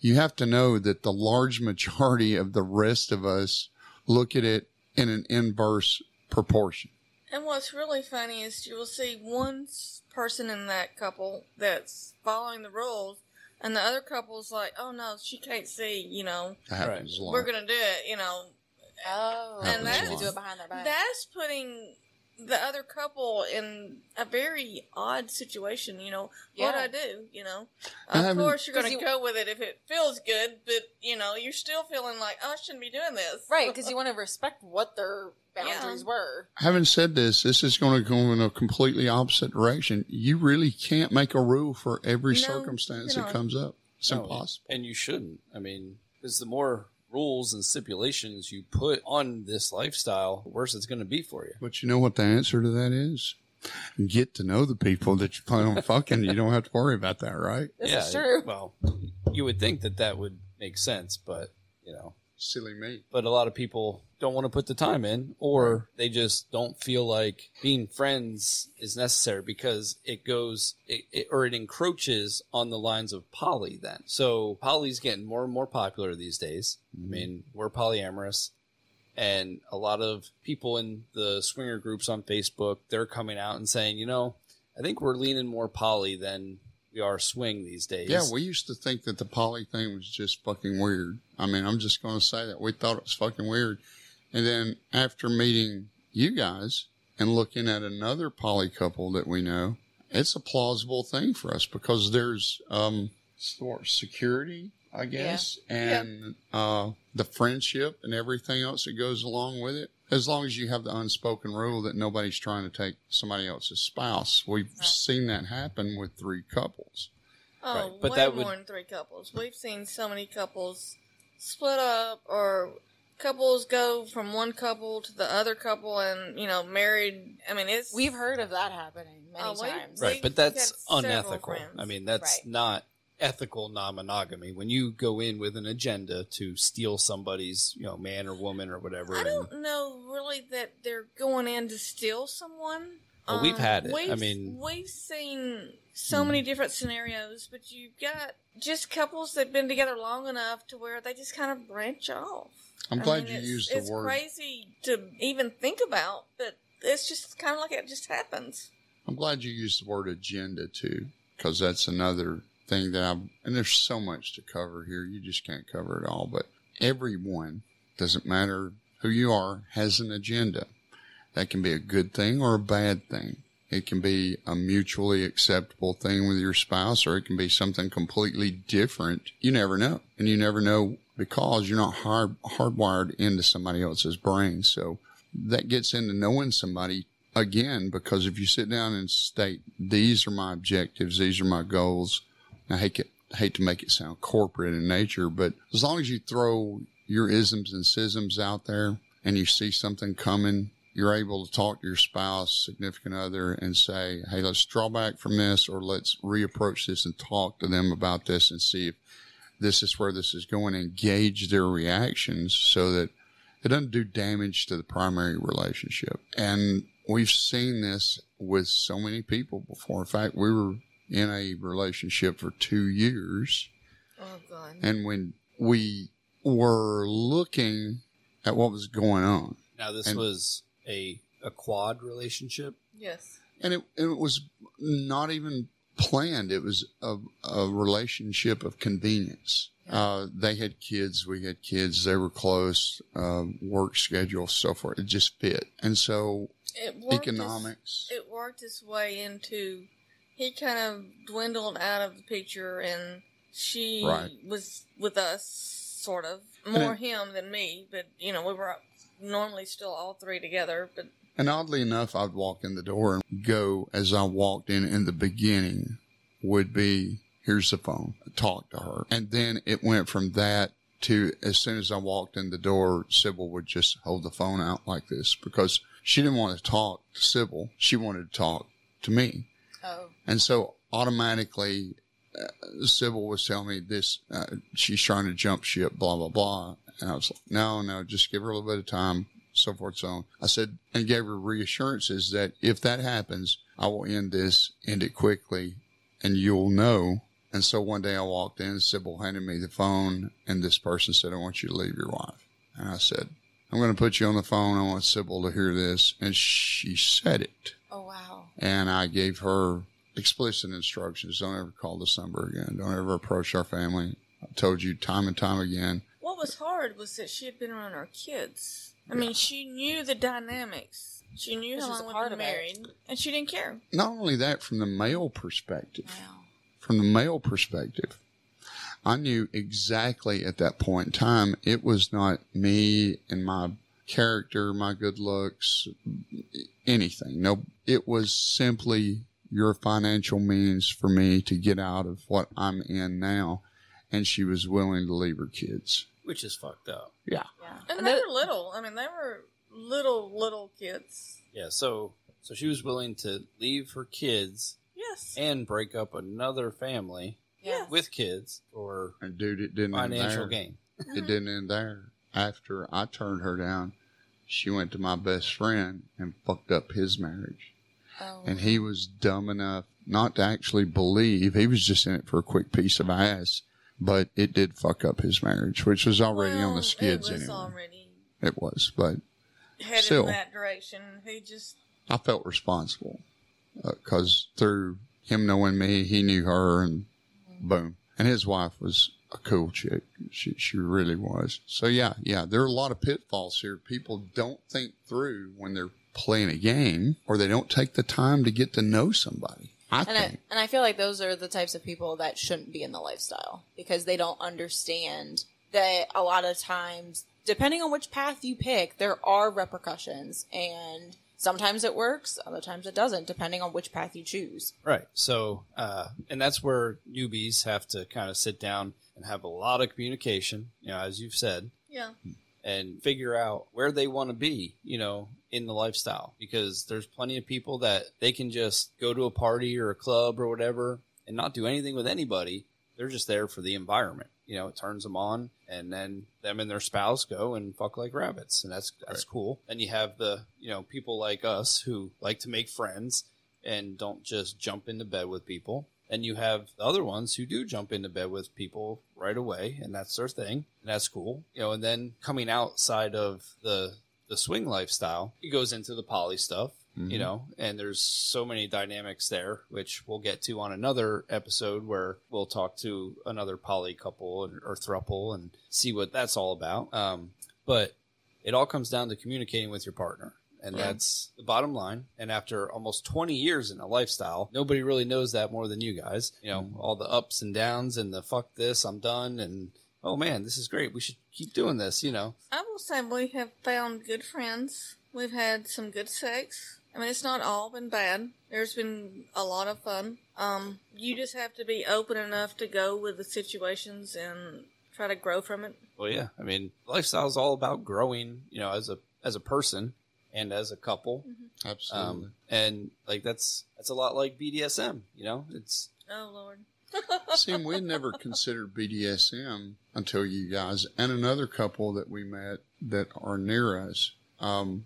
you have to know that the large majority of the rest of us look at it in an inverse proportion. And what's really funny is you will see one person in that couple that's following the rules, and the other couple's like, "Oh no, she can't see." You know, That happens a lot. we're gonna do it. You know, Oh, And and that's- that's do it behind their back. that's putting the other couple in a very odd situation. You know, yeah. what I do. You know, of haven't- course you're going to you- go with it if it feels good, but you know, you're still feeling like, "Oh, I shouldn't be doing this." right, because you want to respect what their boundaries Yeah. were. having said this, this is going to go in a completely opposite direction. You really can't make a rule for every No, circumstance you that comes up. It's no, impossible. And you shouldn't. I mean, because the more rules and stipulations you put on this lifestyle, the worse it's going to be for you. But you know what the answer to that is? Get to know the people that you plan on fucking. You don't have to worry about that, right? This is true. Well, you would think that that would make sense, but you know, Silly me. but a lot of people don't want to put the time in or they just don't feel like being friends is necessary because it goes it, it, or it encroaches on the lines of poly then. So poly's getting more and more popular these days. I mm-hmm. mean we're polyamorous and a lot of people in the swinger groups on facebook they're coming out and saying you know i think we're leaning more poly than we are swing these days Yeah, we used to think that the poly thing was just fucking weird. I mean, I'm just going to say that we thought it was fucking weird. And then after meeting you guys and looking at another poly couple that we know, it's a plausible thing for us because there's um sort of security, I guess, and uh the friendship and everything else that goes along with it. As long as you have the unspoken rule that nobody's trying to take somebody else's spouse. We've Right. seen that happen with three couples. Oh, Right, but way that more would- than three couples. We've seen so many couples split up, or couples go from one couple to the other couple, and you know, married. I mean, it's We've heard of that happening many Oh, times. right but that's got several unethical friends. i mean that's Right. not ethical non-monogamy when you go in with an agenda to steal somebody's you know man or woman or whatever I and- don't know really that they're going in to steal someone. Well, we've had it. I we've- mean- we've seen so hmm. many different scenarios, but you've got just couples that've been together long enough to where they just kind of branch off. I'm I glad mean, you it's- used the it's word. crazy to even think about, but it's just kind of like it just happens. I'm glad you used the word agenda too, because that's another thing that I've, and there's so much to cover here. You just can't cover it all, but everyone, doesn't matter who you are, has an agenda. That can be a good thing or a bad thing. It can be a mutually acceptable thing with your spouse, or it can be something completely different. You never know. And you never know because you're not hard, hardwired into somebody else's brain. So that gets into knowing somebody again, because if you sit down and state, these are my objectives, these are my goals, I hate it, hate to make it sound corporate in nature, but as long as you throw your isms and schisms out there and you see something coming, you're able to talk to your spouse, significant other, and say, hey, let's draw back from this or let's reapproach this and talk to them about this and see if this is where this is going and gauge their reactions so that it doesn't do damage to the primary relationship. And we've seen this with so many people before. In fact, we were in a relationship for two years. Oh God. And when we were looking at what was going on, Now this And- was a a quad relationship. Yes. and it, it was not even planned. It was a, a relationship of convenience. Uh, they had kids, we had kids, they were close, uh, work schedule, so forth. It just fit. And so It worked its- economics, it worked its way into. He kind of dwindled out of the picture, and she Right. was with us, sort of more it- him than me. But you know, we were normally still all three together. But and oddly enough, I'd walk in the door and go as I walked in in the beginning would be, here's the phone, talk to her. And then it went from that to as soon as I walked in the door, Cybil would just hold the phone out like this because she didn't want to talk to Cybil. She wanted to talk to me. Oh. And so automatically, uh, Cybil was telling me this, uh, she's trying to jump ship, blah, blah, blah. And I was like, no, no, just give her a little bit of time, so forth, so on. I said, and gave her reassurances that if that happens, I will end this, end it quickly, and you'll know. And so one day I walked in, Cybil handed me the phone, and this person said, I want you to leave your wife. And I said, I'm going to put you on the phone. I want Cybil to hear this. And she said it Oh wow. and I gave her explicit instructions. Don't ever call this number again. Don't ever approach our family. I told you time and time again. what was hard was that she had been around our kids. I mean, she knew the dynamics. She knew This how long we'd of been it. married, and she didn't care. Not only that, from the male perspective, Wow. from the male perspective, I knew exactly at that point in time it was not me and my character, my good looks, anything. No, it was simply your financial means for me to get out of what I'm in now. And she was willing to leave her kids. which is fucked up. Yeah. Yeah. And And they were little. I mean, they were little, little kids. Yeah, so so she was willing to leave her kids Yes. and break up another family yeah. with kids or And dude, it didn't financial there. gain. It mm-hmm. didn't end there. After I turned her down, she went to my best friend and fucked up his marriage. Oh. And he was dumb enough not to actually believe. He was just in it for a quick piece of ass. But it did fuck up his marriage, which was already on the skids It was anyway. already It was, but headed Still. in that direction. He just I felt responsible uh, because through him knowing me, he knew her, and mm-hmm. boom. And his wife was a cool chick. She she really was. So yeah, yeah. There are a lot of pitfalls here. People don't think through when they're playing a game, or they don't take the time to get to know somebody. I And I, think. and I feel like those are the types of people that shouldn't be in the lifestyle because they don't understand that a lot of times, depending on which path you pick, there are repercussions. And sometimes it works, other times it doesn't, depending on which path you choose. Right. So, uh, and that's where newbies have to kind of sit down and have a lot of communication, you know, as you've said, yeah. and figure out where they want to be, you know, in the lifestyle. Because there's plenty of people that they can just go to a party or a club or whatever and not do anything with anybody. They're just there for the environment. You know, it turns them on, and then them and their spouse go and fuck like rabbits, and that's that's cool. Then you have the you know people like us who like to make friends and don't just jump into bed with people. And you have the other ones who do jump into bed with people right away, and that's their thing, and that's cool. You know, and then coming outside of the the swing lifestyle, it goes into the poly stuff, you Mhm. know, and there's so many dynamics there, which we'll get to on another episode where we'll talk to another poly couple and- or thruple and see what that's all about. Um, but it all comes down to communicating with your partner. And Yeah. that's the bottom line. And after almost 20 years in a lifestyle, nobody really knows that more than you guys. You know, all the ups and downs and the fuck this, I'm done. And oh man, this is great. We should keep doing this, you know. I will say we have found good friends. We've had some good sex. I mean, it's not all been bad. There's been a lot of fun. Um, you just have to be open enough to go with the situations and try to grow from it. Well, yeah. I mean, lifestyle is all about growing, you know, as a as a person and as a couple. Absolutely. Um, and like that's that's a lot like BDSM. You know, it's Oh Lord. See, and we never considered BDSM until you guys and another couple that we met that are near us. Um,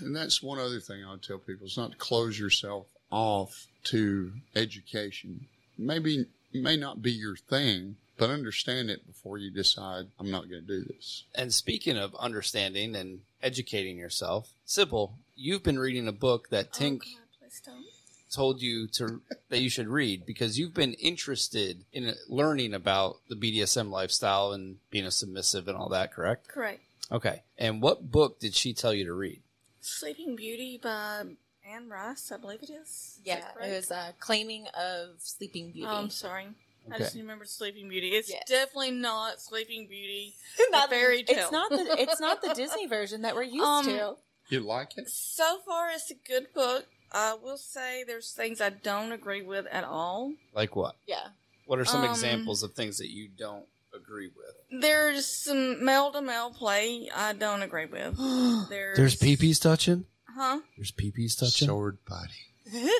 and that's one other thing I would tell people is not to close yourself off to education. Maybe may not be your thing, but understand it before you decide I'm not going to do this. And speaking of understanding and educating yourself, Cybil, you've been reading a book that Tink Oh, God, please don't. Told you to that you should read because you've been interested in learning about the BDSM lifestyle and being a submissive and all that, correct? Correct. Okay. And what book did she tell you to read? Sleeping Beauty by Anne Rice, I believe it is. Is Yeah, that correct? it was uh, claiming of Sleeping Beauty. Oh, I'm sorry. I just remember Sleeping Beauty. It's Yeah. definitely not Sleeping Beauty. not fairy tale. It's not the it's not the Disney version that we're used Um, to. You like it? So far, it's a good book. I will say there's things I don't agree with at all. Like what? Yeah. What are some Um, examples of things that you don't agree with? There's some male to male play I don't agree with. There's, there's peepees touching? Huh? There's peepees touching. Sword body.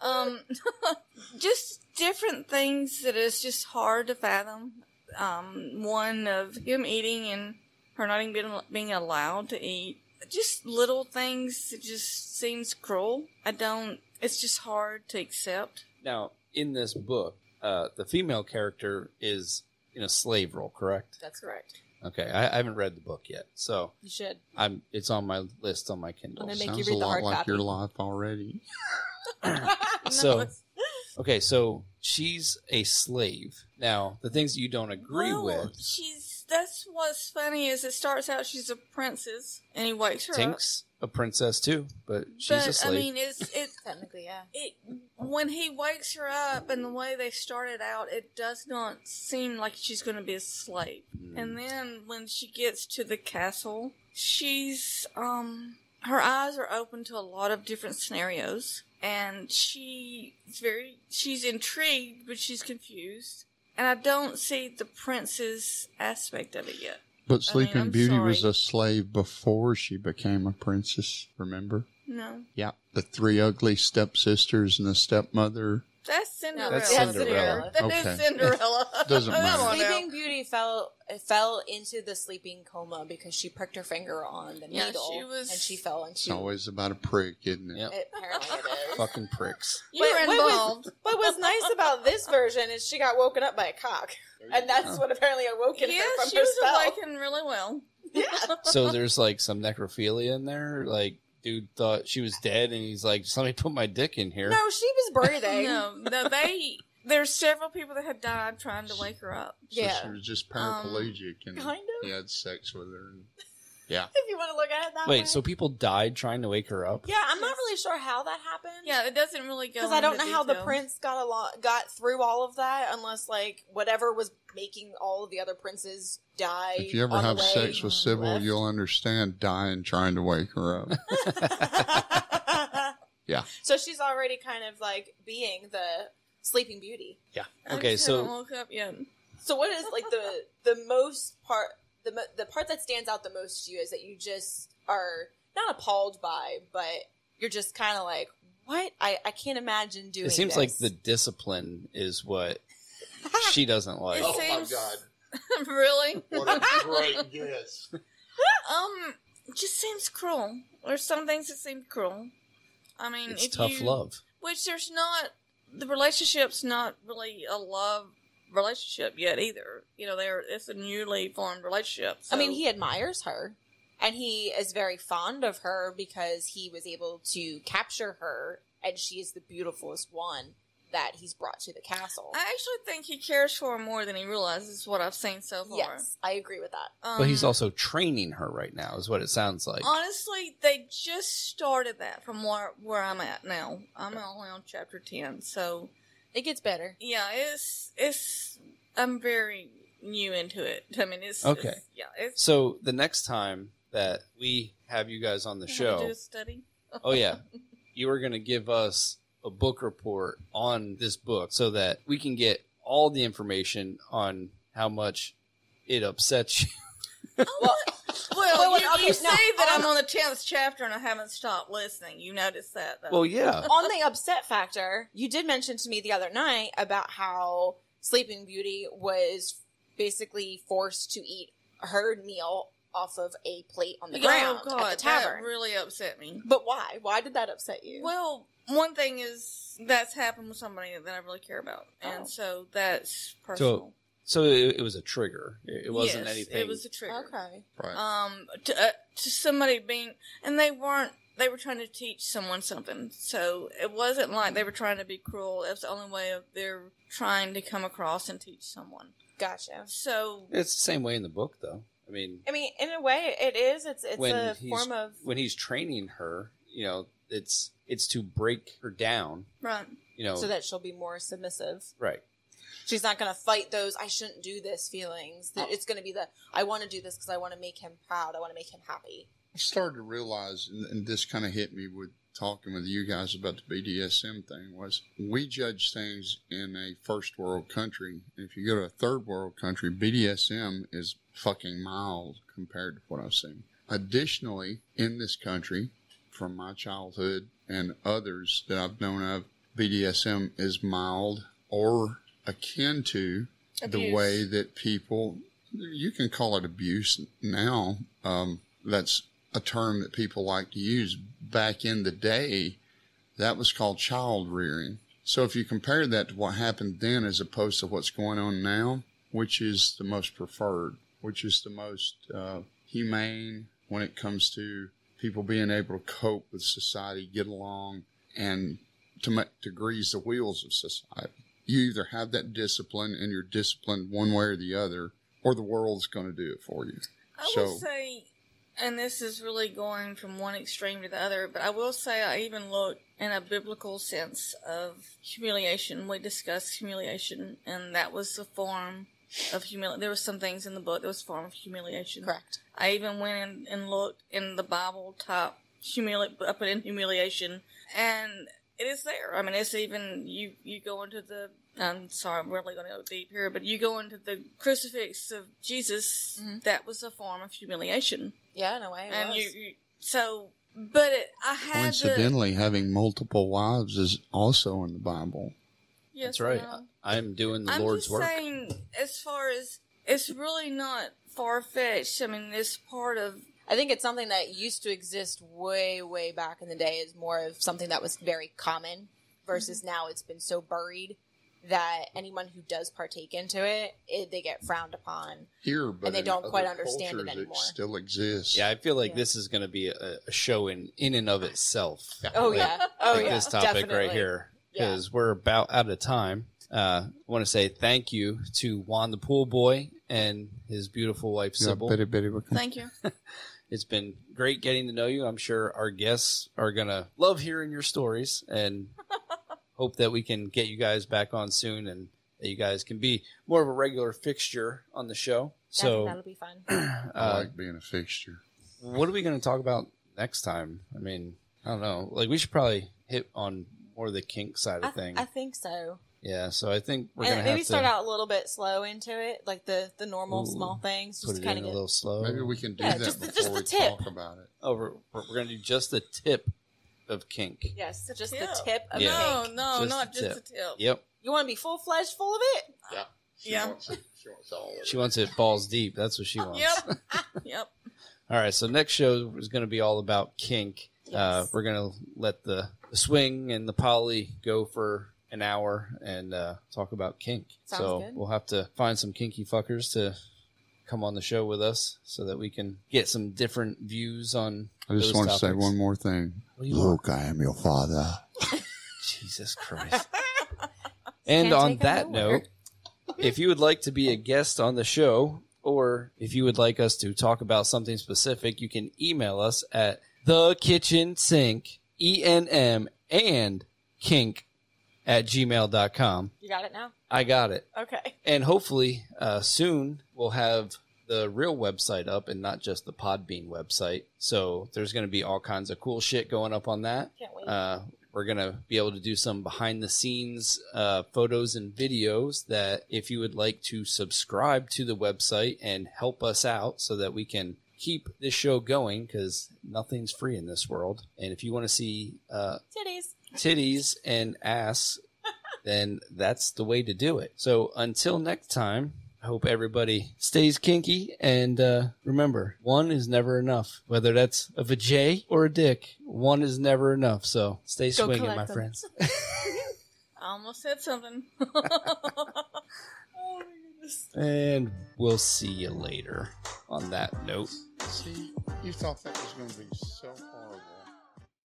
Um, just different things that is just hard to fathom. Um, one of him eating and her not even being, being allowed to eat. Just little things It just seems cruel. I don't. It's just hard to accept. Now, in this book, uh, the female character is in a slave role, correct? That's correct. Okay, I, I haven't read the book yet, so You should. I'm. It's on my list on my Kindle. I'm gonna make Sounds you read a the lot hard like copy. your life already. So- Okay, so she's a slave. Now, the things you don't agree well, with, She's. That's what's funny is it starts out she's a princess and he wakes her up. Tink's a princess too, but she's But a I slave. mean, it's it. Technically, yeah. it when he wakes her up and the way they started out, it does not seem like she's going to be a slave. Mm. And then when she gets to the castle, she's um her eyes are open to a lot of different scenarios and she's very she's intrigued but she's confused. And I don't see the prince's aspect of it yet. But Sleeping I'm Beauty was a slave before she became a princess, remember? No. Yeah. The three ugly stepsisters and the stepmother. That's Cinderella. That's Cinderella. dear. That is Okay. Cinderella. Doesn't matter. Sleeping Beauty fell fell into the sleeping coma because she pricked her finger on the Yeah, needle she was- and she fell into. It's always about a prick, isn't it? Yep. It, apparently it is. Fucking pricks. You were But what was- involved. What was nice about this version is she got woken up by a cock, and that's go. what apparently awoken Yeah, her from she her was spell. awakened really well. Yeah. So there's like some necrophilia in there. Like, dude thought she was dead, and he's like, "Just let me put my dick in here." No, she was breathing. No, no, they. There's several people that had died trying to wake her up. So Yeah. she was just Um, paraplegic and kind of. he had sex with her. And, yeah. If you want to look at it that way. Wait, so people died trying to wake her up? yeah, I'm not really sure how that happened. Yeah, it doesn't really go because I don't into know how the detail. prince got a lot got through all of that unless like whatever was making all of the other princes die. If you ever on the have way sex with Cybil, left. you'll understand dying trying to wake her up. Yeah. So she's already kind of like being the Sleeping Beauty. Yeah. I Okay, just haven't so woke up yet. So what is like the the most part the the part that stands out the most to you is that you just are not appalled by, but you're just kind of like, what? I I can't imagine doing. it seems this. like the discipline is what she doesn't like. It seems- my god! really? What a great guess. Um, it just seems cruel. There's some things that seem cruel. I mean, It's if tough you, love. Which there's not. The relationship's not really a love relationship yet either. You know, they're it's a newly formed relationship. I mean, he admires her, and he is very fond of her because he was able to capture her, and she is the beautifulest one that he's brought to the castle. I actually think he cares for her more than he realizes. Is what I've seen so far. yes, I agree with that. Um, But he's also training her right now, is what it sounds like. honestly they just started that from where where I'm at now. I'm only on chapter ten, so It gets better. yeah, it's it's I'm very new into it. I mean, it's Okay. it's- yeah, it's So the next time that we have you guys on the I have to show, do a study. oh yeah, you are going to give us a book report on this book so that we can get all the information on how much it upsets you. Oh, well, Well, Well, you, okay, You no, see that on- I'm on the tenth chapter and I haven't stopped listening. You noticed that? Though. Well, yeah. on the upset factor, you did mention to me the other night about how Sleeping Beauty was basically forced to eat her meal off of a plate on the oh, ground oh God, at the tavern. that really upset me. but why? Why did that upset you? Well, one thing is that's happened with somebody that I really care about, and Oh. so that's personal. So it, it was a trigger. It, it wasn't Yes, anything. It was a trigger. okay. Right. Um, to, uh, to somebody being, and they weren't. They were trying to teach someone something, so it wasn't like they were trying to be cruel. It was the only way of they're trying to come across and teach someone. Gotcha. So It's the same way in the book, though. I mean, I mean, in a way, it is. It's it's when a he's form of when he's training her, you know, it's it's to break her down. right, You know, so that she'll be more submissive. right? She's not going to fight those "I shouldn't do this" feelings. Oh. That It's going to be the "I want to do this because I want to make him proud. I want to make him happy." I started to realize, and, and this kind of hit me with talking with you guys about the BDSM thing, was we judge things in a first world country. If you go to a third world country, BDSM is fucking mild compared to what I've seen. Additionally, in this country, from my childhood and others that I've known of, BDSM is mild or akin to the way that people you can call it abuse now um, that's a term that people like to use. Back in the day that was called child rearing. So if you compare that to what happened then as opposed to what's going on now which is the most preferred which is the most uh, humane when it comes to people being able to cope with society get along and to, grease the wheels of society you either have that discipline and you're disciplined one way or the other, or the world's going to do it for you. I So- will say, and this is really going from one extreme to the other, but I will say I even look in a biblical sense of humiliation. We discussed humiliation, and that was a form of humiliation. There were some things in the book that was a form of humiliation. Correct. I even went in and looked in the Bible top humili- I put in humiliation, and it is there. I mean, it's even you. You go into the. I'm sorry, I'm really going to go deep here, but you go into the crucifix of Jesus. Mhm. That was a form of humiliation, Yeah, in a way. It and was. you, you. So, but it, I had to. Coincidentally, having multiple wives is also in the Bible. Yes, That's I right. know. I'm doing the I'm Lord's just work. saying, as far as it's really not far fetched. I mean, it's part of I think it's something that used to exist way, way back in the day. Is more of something that was very common versus Mm-hmm. now it's been so buried that anyone who does partake into it, it they get frowned upon. Here, but And they don't quite understand it cultures, anymore. still exists. Yeah, I feel like Yeah. this is going to be a, a show in in and of itself. Oh Like- yeah, oh like yeah, this topic definitely. right here Yeah. because we're about out of time. Uh, I want to say thank you to Juan the Pool Boy and his beautiful wife Yeah, Cybil. Betty, Betty, Wickham. thank you. It's been great getting to know you. I'm sure our guests are gonna love hearing your stories and hope that we can get you guys back on soon and that you guys can be more of a regular fixture on the show. That'll- So, that'll be fun. I uh, like being a fixture. what are we going to talk about next time? I mean, I don't know. Like, we should probably hit on more of the kink side I, of things. I think so. Yeah, so I think we're and going to maybe start to out a little bit slow into it, like the the normal Ooh. small things, just kind in of a little slow. Maybe we can do Yeah, that just the- before just we tip. talk about it. Oh, we're, we're going to do just the tip of kink. Yes, just Tip. the tip of Yeah. No, kink. no, Just not the just the tip. Yep. You want to be full fledged, full of it? Yeah. She Yeah. Wants it. She wants all of it. She wants it balls deep. That's what she wants. Yep, yep. All right, so next show is going to be all about kink. Uh, we're going to let the, the swing and the poly go for an hour and uh, talk about kink. Sounds so good. we'll have to find some kinky fuckers to come on the show with us so that we can get some different views on. I just those want to say one more thing. What do you want? I am your father. Jesus Christ. and Can't on that note, if you would like to be a guest on the show, or if you would like us to talk about something specific, you can email us at the kitchen sink, E N M and kink at gmail.com. You got it now? I got it. Okay. And hopefully, uh, soon we'll have the real website up and not just the Podbean website. So there's going to be all kinds of cool shit going up on that. Can't wait. Uh, we're going to be able to do some behind the scenes uh, photos and videos that if you would like to subscribe to the website and help us out so that we can keep this show going because nothing's free in this world. And if you want to see uh, Titties. Titties and ass, then that's the way to do it. So until next time, I hope everybody stays kinky. And uh, remember, one is never enough. Whether that's a vajay or a dick, one is never enough. So stay Go swinging, my them. friends. I almost said something. Oh. And we'll see you later on that note. See, you thought that was going to be so hard.